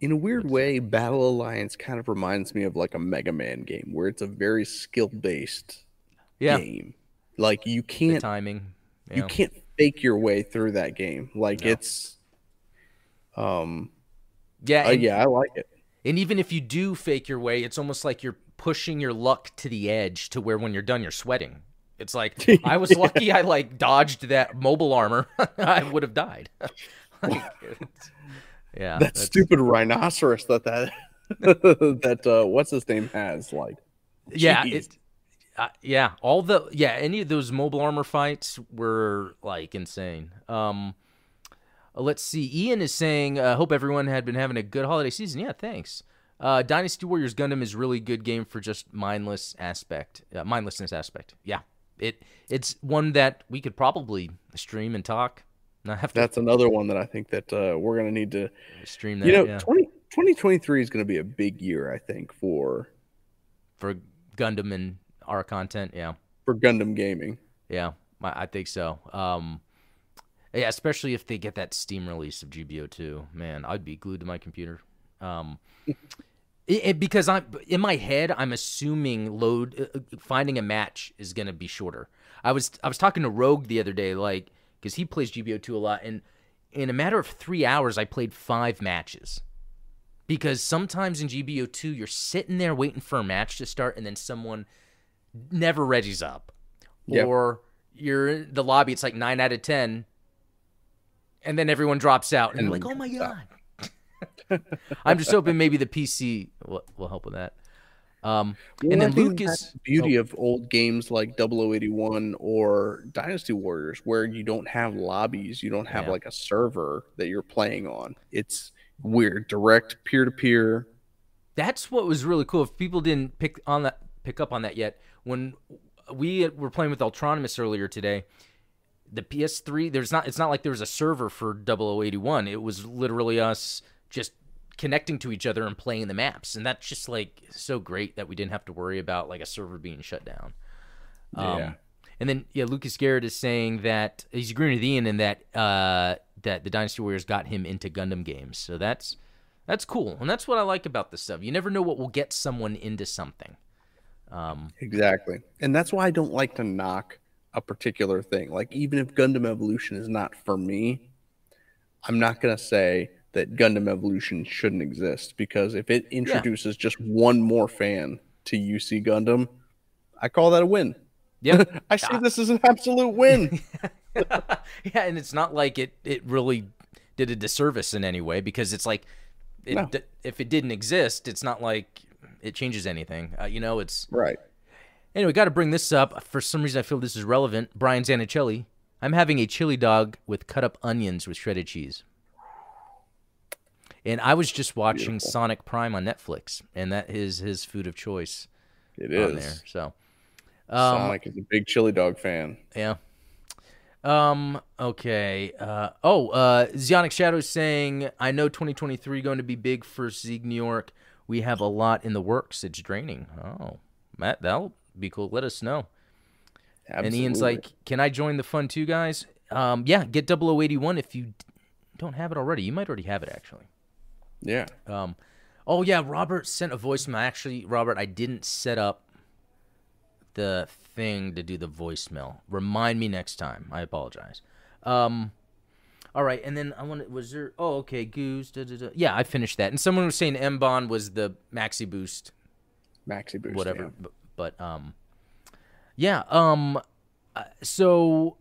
In a weird way, Battle Alliance kind of reminds me of like a Mega Man game, where it's a very skill based yeah. game. Like you can't the timing. Yeah. You can't fake your way through that game. Like no. it's um yeah, uh, yeah, I like it. And even if you do fake your way, it's almost like you're pushing your luck to the edge to where when you're done you're sweating. It's like I was lucky I like dodged that mobile armor. I would have died. like, yeah. That that's... stupid rhinoceros that that that uh what's his name has like yeah, it, uh, yeah, all the yeah, any of those mobile armor fights were like insane. Um, let's see. Ian is saying, uh, "Hope everyone had been having a good holiday season." Yeah, thanks. Uh, Dynasty Warriors Gundam is really good game for just mindless aspect, uh, mindlessness aspect. Yeah, it it's one that we could probably stream and talk. Not have to, That's another one that I think that uh, we're gonna need to stream. That, you know, yeah. 20, 2023 is gonna be a big year, I think, for for Gundam and our content. Yeah, for Gundam gaming. Yeah, I think so. Um, yeah, especially if they get that Steam release of GBO two. Man, I'd be glued to my computer. Um, it, it, because I'm in my head, I'm assuming load uh, uh finding a match is gonna be shorter. I was I was talking to Rogue the other day, like because he plays GBO two a lot, and in a matter of three hours, I played five matches. Because sometimes in GBO two, you're sitting there waiting for a match to start, and then someone never Reggie's up. Yep. Or you're in the lobby, it's like nine out of ten, and then everyone drops out, and, and like, oh my god. I'm just hoping maybe the PC will, will help with that. Um, well, and then Lucas, the beauty oh. of old games like 0081 or Dynasty Warriors, where you don't have lobbies, you don't have yeah. like a server that you're playing on. It's weird, direct peer to peer. That's what was really cool. If people didn't pick on that, pick up on that yet, when we were playing with Ultronimus earlier today, the PS3 there's not it's not like there was a server for 0081. It was literally us just connecting to each other and playing the maps, and that's just like so great that we didn't have to worry about like a server being shut down. Um, yeah. And then yeah, Lucas Garrett is saying that he's agreeing with Ian in that uh, that the Dynasty Warriors got him into Gundam games. So that's that's cool, and that's what I like about this stuff. You never know what will get someone into something. Um, exactly, and that's why I don't like to knock a particular thing. Like even if Gundam Evolution is not for me, I'm not gonna say that Gundam Evolution shouldn't exist because if it introduces yeah. just one more fan to UC Gundam, I call that a win. Yeah, I see this as an absolute win. yeah, and it's not like it it really did a disservice in any way because it's like it, no. if it didn't exist, it's not like it changes anything. Uh, you know, it's right. Anyway, got to bring this up. For some reason, I feel this is relevant. Brian Zanichelli. I'm having a chili dog with cut up onions with shredded cheese. And I was just watching Beautiful. Sonic Prime on Netflix, and that is his food of choice. It is there. So um, Sonic is a big chili dog fan. Yeah. Um. Okay. Uh. Oh. Uh. Zionic Shadow saying, "I know 2023 going to be big for Sieg New York we have a lot in the works. It's draining. Oh, Matt, that'll be cool. Let us know. Absolutely. And Ian's like, can I join the fun too, guys? Um, yeah, get 0081 if you don't have it already. You might already have it actually. Yeah. Um, oh yeah, Robert sent a voicemail. Actually, Robert, I didn't set up the thing to do the voicemail. Remind me next time. I apologize. Um, All right, and then I want was there? Oh, okay, Goose. Da, da, da. Yeah, I finished that. And someone was saying Mbon was the maxi boost, Maxi boost. whatever. yeah. But, but um, yeah. Um, uh, so,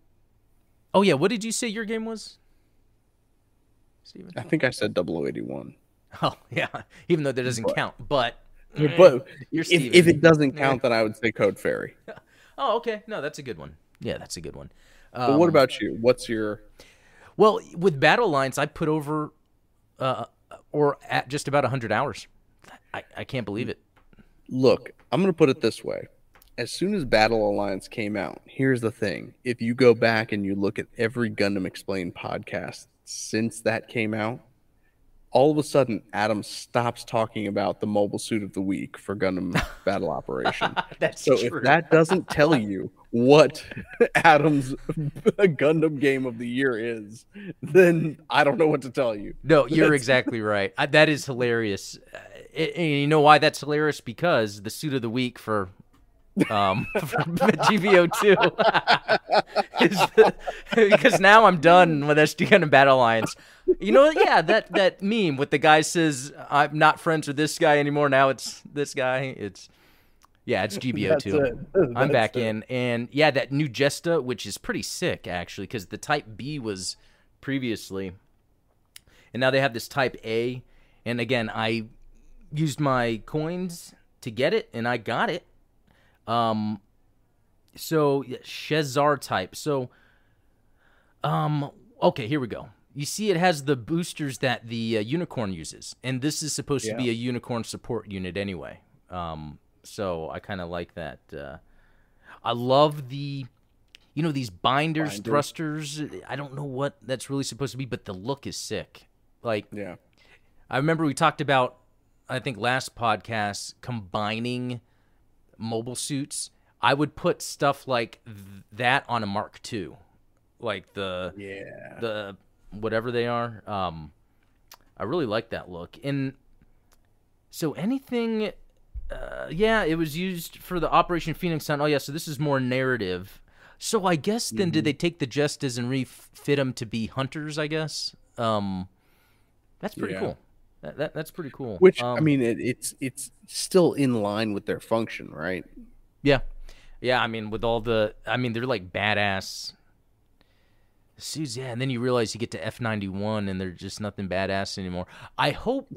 oh yeah, what did you say your game was, Steven? I think I said 0081. Oh yeah, even though that doesn't But- count. But But you're if, if it doesn't count, then I would say Code Fairy. oh okay, no, that's a good one. Yeah, that's a good one. But what Um, about you? What's your Well, with Battle Lines, I put over, uh, or at just about hundred hours. I, I can't believe it. Look? I'm going to put it this way. As soon as Battle Alliance came out, here's the thing. If you go back and you look at every Gundam Explained podcast since that came out, all of a sudden Adam stops talking about the mobile suit of the week for Gundam Battle Operation. That's So true. if that doesn't tell you what Adam's Gundam game of the year is, then I don't know what to tell you. no, you're exactly right. I, that is hilarious. It- and you know why that's hilarious? Because the suit of the week for um for GBO two is the, because now I'm done with SD Gundam Battle Alliance. You know, yeah, that that meme with the guy says I'm not friends with this guy anymore. Now it's this guy. It's yeah, it's GBO2. it. I'm back it. in, and yeah, that new Jesta, which is pretty sick actually, because the Type B was previously, and now they have this Type A. And again, I used my coins to get it, and I got it. Um, so yeah, Shezarr type. So, um, okay, here we go. You see, it has the boosters that the uh, unicorn uses, and this is supposed to be a unicorn support unit anyway. Um, so I kind of like that. Uh, I love the, you know, these binders, Binders. thrusters. I don't know what that's really supposed to be, but the look is sick. Like Yeah. I remember we talked about, I think last podcast, combining mobile suits. I would put stuff like th- that on a Mark II, like the Yeah. the whatever they are. Um, I really like that look. And so anything, uh, yeah, it was used for the Operation Phoenix Hunt. Oh yeah, so this is more narrative. So I guess then Mm-hmm. did they take the Jestas and refit them to be hunters? I guess. Um, that's pretty Yeah. cool. That, that that's pretty cool. Which I Um, mean, it, it's it's still in line with their function, right? Yeah. Yeah, I mean with all the I mean they're like badass suits, yeah, and then you realize you get to F ninety one and they're just nothing badass anymore. I hope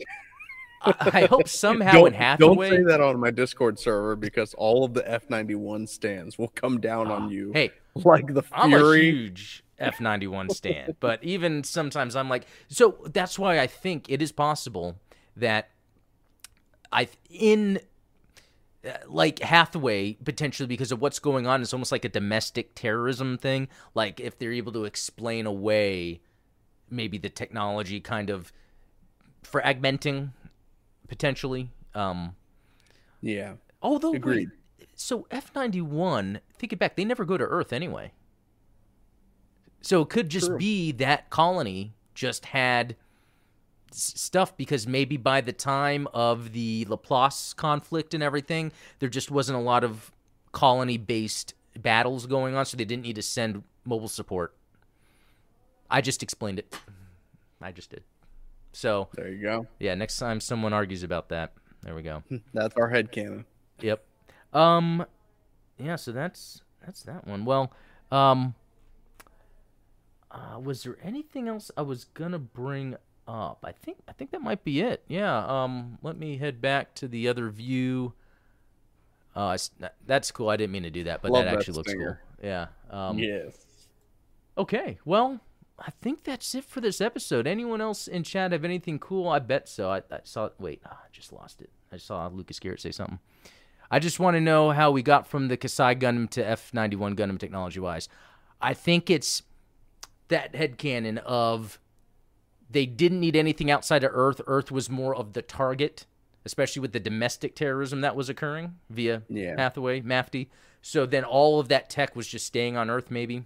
I, I hope somehow don't, in Hathaway don't say that on my Discord server because all of the F ninety one stands will come down on you. Hey, like the I'm a huge F ninety one stand, but even sometimes I'm like, so that's why I think it is possible that I in uh, like Hathaway potentially because of what's going on. It's almost like a domestic terrorism thing. Like if they're able to explain away maybe the technology kind of fragmenting potentially. Um, yeah. although Agreed. So F ninety one, think it back, they never go to Earth anyway. So it could just True. be that colony just had s- stuff because maybe by the time of the Laplace conflict and everything, there just wasn't a lot of colony based battles going on, so they didn't need to send mobile support. I just explained it. I just did. So There you go. yeah, next time someone argues about that, there we go. That's our head canon. Yep. Um yeah, so that's that's that one. Well, um uh was there anything else I was going to bring up? I think I think that might be it. Yeah, um let me head back to the other view. Uh that's cool. I didn't mean to do that, but Love that that actually looks cool. Yeah. Um yes. Okay, well, I think that's it for this episode. Anyone else in chat have anything cool? I bet so. I, I saw. Wait, ah, I just lost it. I saw Lucas Garrett say something. I just want to know how we got from the Xi Gundam to F91 Gundam technology wise. I think it's that head headcanon of they didn't need anything outside of Earth. Earth was more of the target, especially with the domestic terrorism that was occurring via Yeah. Hathaway, Mafty. So then all of that tech was just staying on Earth, maybe.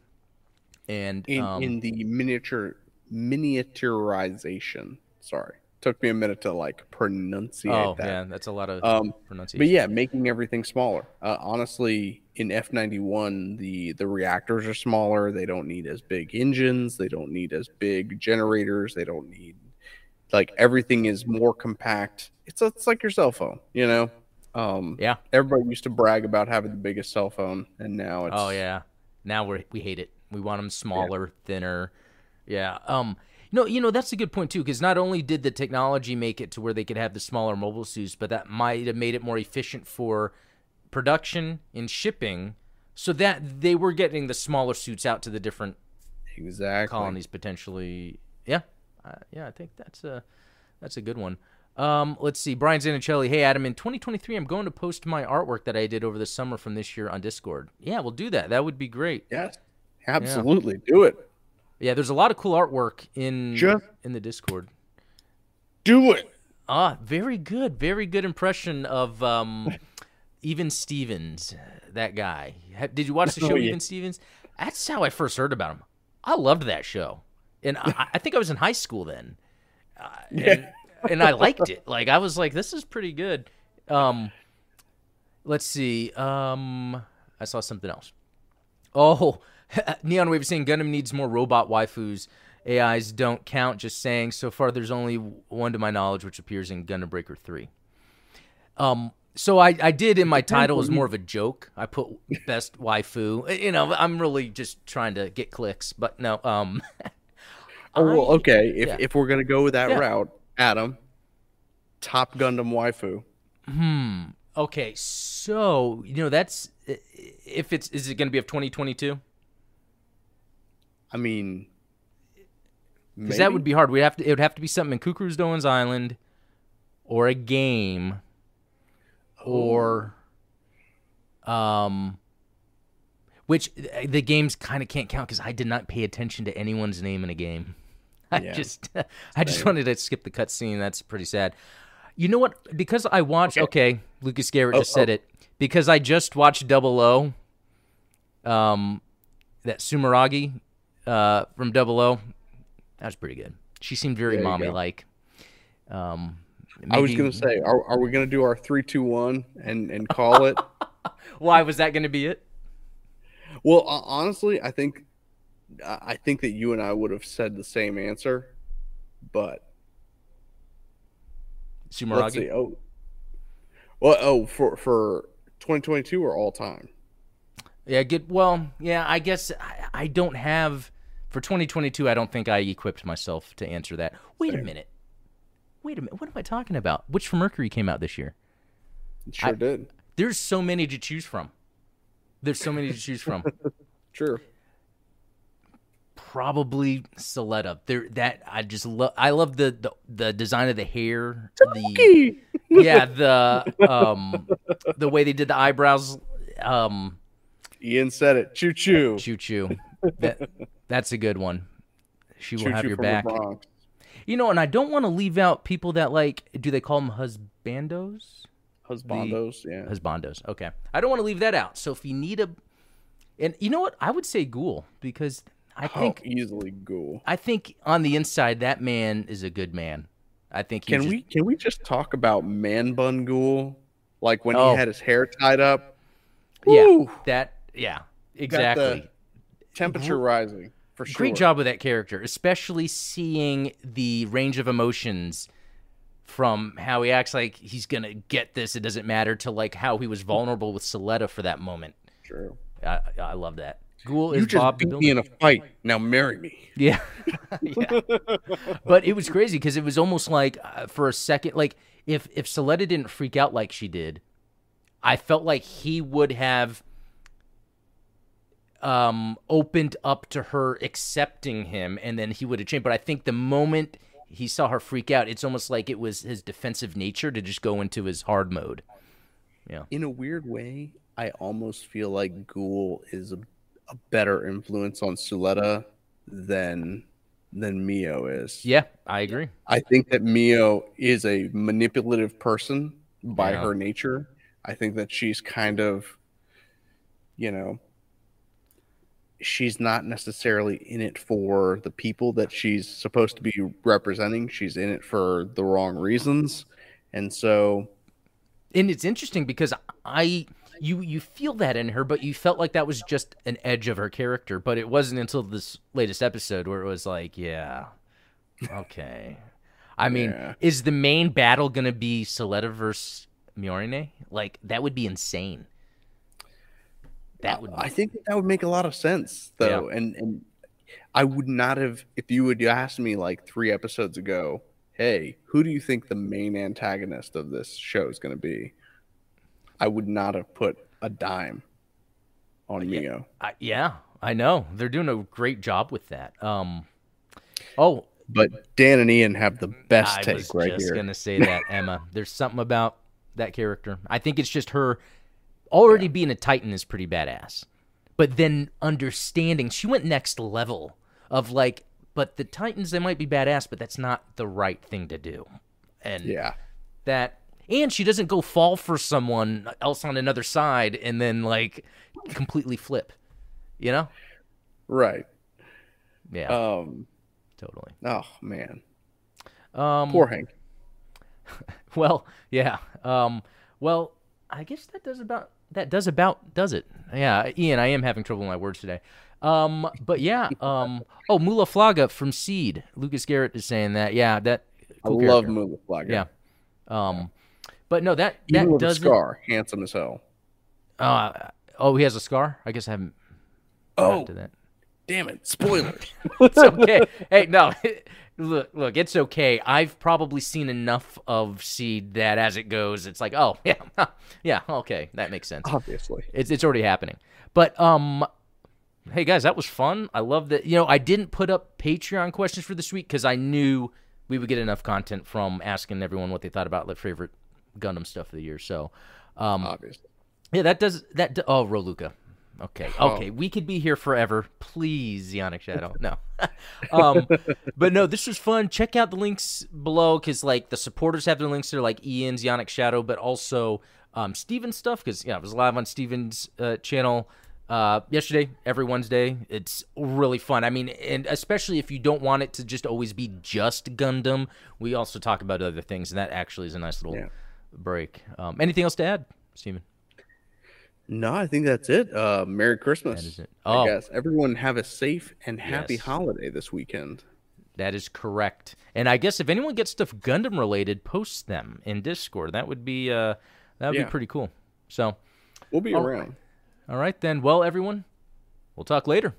And In um, in the miniature miniaturization. Sorry. Took me a minute to like pronunciate Oh that. yeah, that's a lot of Um, pronunciation. but yeah, making everything smaller. Uh, honestly, in F ninety one, the the reactors are smaller. They don't need as big engines. They don't need as big generators. They don't need like everything is more compact. It's it's like your cell phone, you know. Um, Yeah. Everybody used to brag about having the biggest cell phone, and now it's Oh yeah. Now we we hate it. We want them smaller, thinner. Yeah. Um. No, you know that's a good point too, because not only did the technology make it to where they could have the smaller mobile suits, but that might have made it more efficient for production and shipping, so that they were getting the smaller suits out to the different exactly. colonies potentially. Yeah, uh, yeah, I think that's a that's a good one. Um, let's see, Brian Zanichelli. Hey, Adam. In 2023, I'm going to post my artwork that I did over the summer from this year on Discord. Yeah, we'll do that. That would be great. Yes, absolutely. Do it. Yeah, there's a lot of cool artwork in Just- in the Discord. Do it. Ah, very good, very good impression of um, Even Stevens, that guy. Did you watch the Oh, show yeah. Even Stevens? That's how I first heard about him. I loved that show, and I, I think I was in high school then, uh, and, and I liked it. Like I was like, this is pretty good. Um, let's see. Um, I saw something else. Oh, Neon Wave is saying Gundam needs more robot waifus. AIs don't count. Just saying. So far, there's only one to my knowledge, which appears in Gundam Breaker Three. Um. So I, I did in my title as more of a joke. I put best waifu. You know, I'm really just trying to get clicks, but no. Um. Oh, well, okay. If yeah. if we're gonna go with that Yeah. route, Adam, Top Gundam waifu. Hmm. Okay. So you know that's if it's is it going to be of 2022? I mean, Because that would be hard. We'd have to. It would have to be something in Cucuruz Doan's Island, or a game, or, um, which uh, the games kind of can't count because I did not pay attention to anyone's name in a game. I Yeah. just, I just wanted to skip the cutscene. That's pretty sad. You know what? Because I watched. Okay, Lucas Garrett Oh, just said oh. it. Because I just watched Double O. Um, that Sumeragi, uh, from Double O. That was pretty good. She seemed very There you go. mommy like. Um, I was gonna say, are, are we gonna do our three, two, one, and and call it? Why was that going to be it? well, uh, honestly, I think, I think that you and I would have said the same answer, but let's see. Oh, well, oh, for for 2022 or all time. Yeah, good. Well, yeah, I guess I, I don't have for 2022. I don't think I equipped myself to answer that. Wait a minute. Wait a minute. What am I talking about? Witch from Mercury came out this year? It sure I- did. There's so many to choose from. There's so many to choose from. Sure. Probably Suletta. There, that I just love. I love the, the the design of the hair. The yeah, the um, the way they did the eyebrows. Um, Ian said it. Choo choo. choo choo. That that's a good one. She will Choo have your back. You know, and I don't want to leave out people that like. Do they call them husbandos? Husbandos. Yeah. Husbandos. Okay, I don't want to leave that out. So if you need a, and you know what, I would say Guel because I oh, think oh, easily Guel. I think on the inside that man is a good man. I think he Can just- we can we just talk about man bun Guel? Like when Oh. he had his hair tied up. Yeah, Woo! that yeah exactly. temperature rising for sure. Great job with that character, especially seeing the range of emotions from how he acts like he's gonna get this, it doesn't matter, to like how he was vulnerable with Suletta for that moment. True. I, I love that. Guel You is just Bob beat me in a fight. Now marry me. Yeah, yeah. But it was crazy because it was almost like uh, for a second, like if if Suletta didn't freak out like she did, I felt like he would have um opened up to her accepting him and then he would have changed but i think the moment he saw her freak out it's almost like it was his defensive nature to just go into his hard mode Yeah. In a weird way, I almost feel like Guel is a, a better influence on Suletta than than Mio is. yeah i agree I think that Mio is a manipulative person by Yeah. her nature. I think that she's kind of, you know, she's not necessarily in it for the people that she's supposed to be representing. She's in it for the wrong reasons. And so and it's interesting because I you you feel that in her, but you felt like that was just an edge of her character. But it wasn't until this latest episode where it was like, yeah, okay. I mean, Yeah. is the main battle gonna be Suletta versus Miorine? Like that would be insane. That would. Be, I think that, would make a lot of sense though. And and I would not have if you would asked me like three episodes ago, hey, who do you think the main antagonist of this show is gonna be? I would not have put a dime on Mio. I, yeah, I know they're doing a great job with that. Um. Oh, But Dan and Ian have the best I take right here. I was just gonna say that, Emma. There's something about that character. I think it's just her already being a Titan is pretty badass, but then understanding she went next level of like, but the Titans they might be badass, but that's not the right thing to do, and Yeah. that. And she doesn't go fall for someone else on another side and then like completely flip, you know? Right. Yeah, Um totally. oh man. Um, Poor Hank. Well, yeah. Um, well, I guess that does about that does about does it. Yeah, Ian, I am having trouble with my words today. Um, but yeah. Um, oh, Mu La Flaga from Seed. Lucas Garrett is saying that. Yeah, that. Cool I love character. Mu La Flaga. Yeah. Um, but no, that that doesn't. scar, handsome as hell. Uh, oh, he has a scar. I guess I haven't. Oh, to that. damn it! Spoilers. it's okay. hey, no, look, look, it's okay. I've probably seen enough of Seed that as it goes, it's like, oh yeah, yeah, okay, that makes sense. Obviously. It's it's already happening. But um, hey guys, that was fun. I love that. You know, I didn't put up Patreon questions for this week because I knew we would get enough content from asking everyone what they thought about their favorite Gundam stuff of the year. So, um, Obviously. yeah, that does that. Do, oh, Roluka. Okay, Oh. okay, we could be here forever. Please, Zionic Shadow. No, um, but no, this was fun. Check out the links below because like the supporters have their links there, like Ian's Zionic Shadow, but also um, Steven's stuff because yeah, I was live on Steven's uh, channel uh, yesterday, every Wednesday. It's really fun. I mean, and especially if you don't want it to just always be just Gundam, we also talk about other things, and that actually is a nice little Yeah. break. Um, anything else to add, Steven? No, I think that's it. Uh, Merry Christmas. That is it. I Oh. guess everyone have a safe and happy Yes. holiday this weekend. That is correct. And I guess if anyone gets stuff Gundam related, post them in Discord. That would be uh that would Yeah. be pretty cool. So, We'll be All around. all right then. Well, everyone, we'll talk later.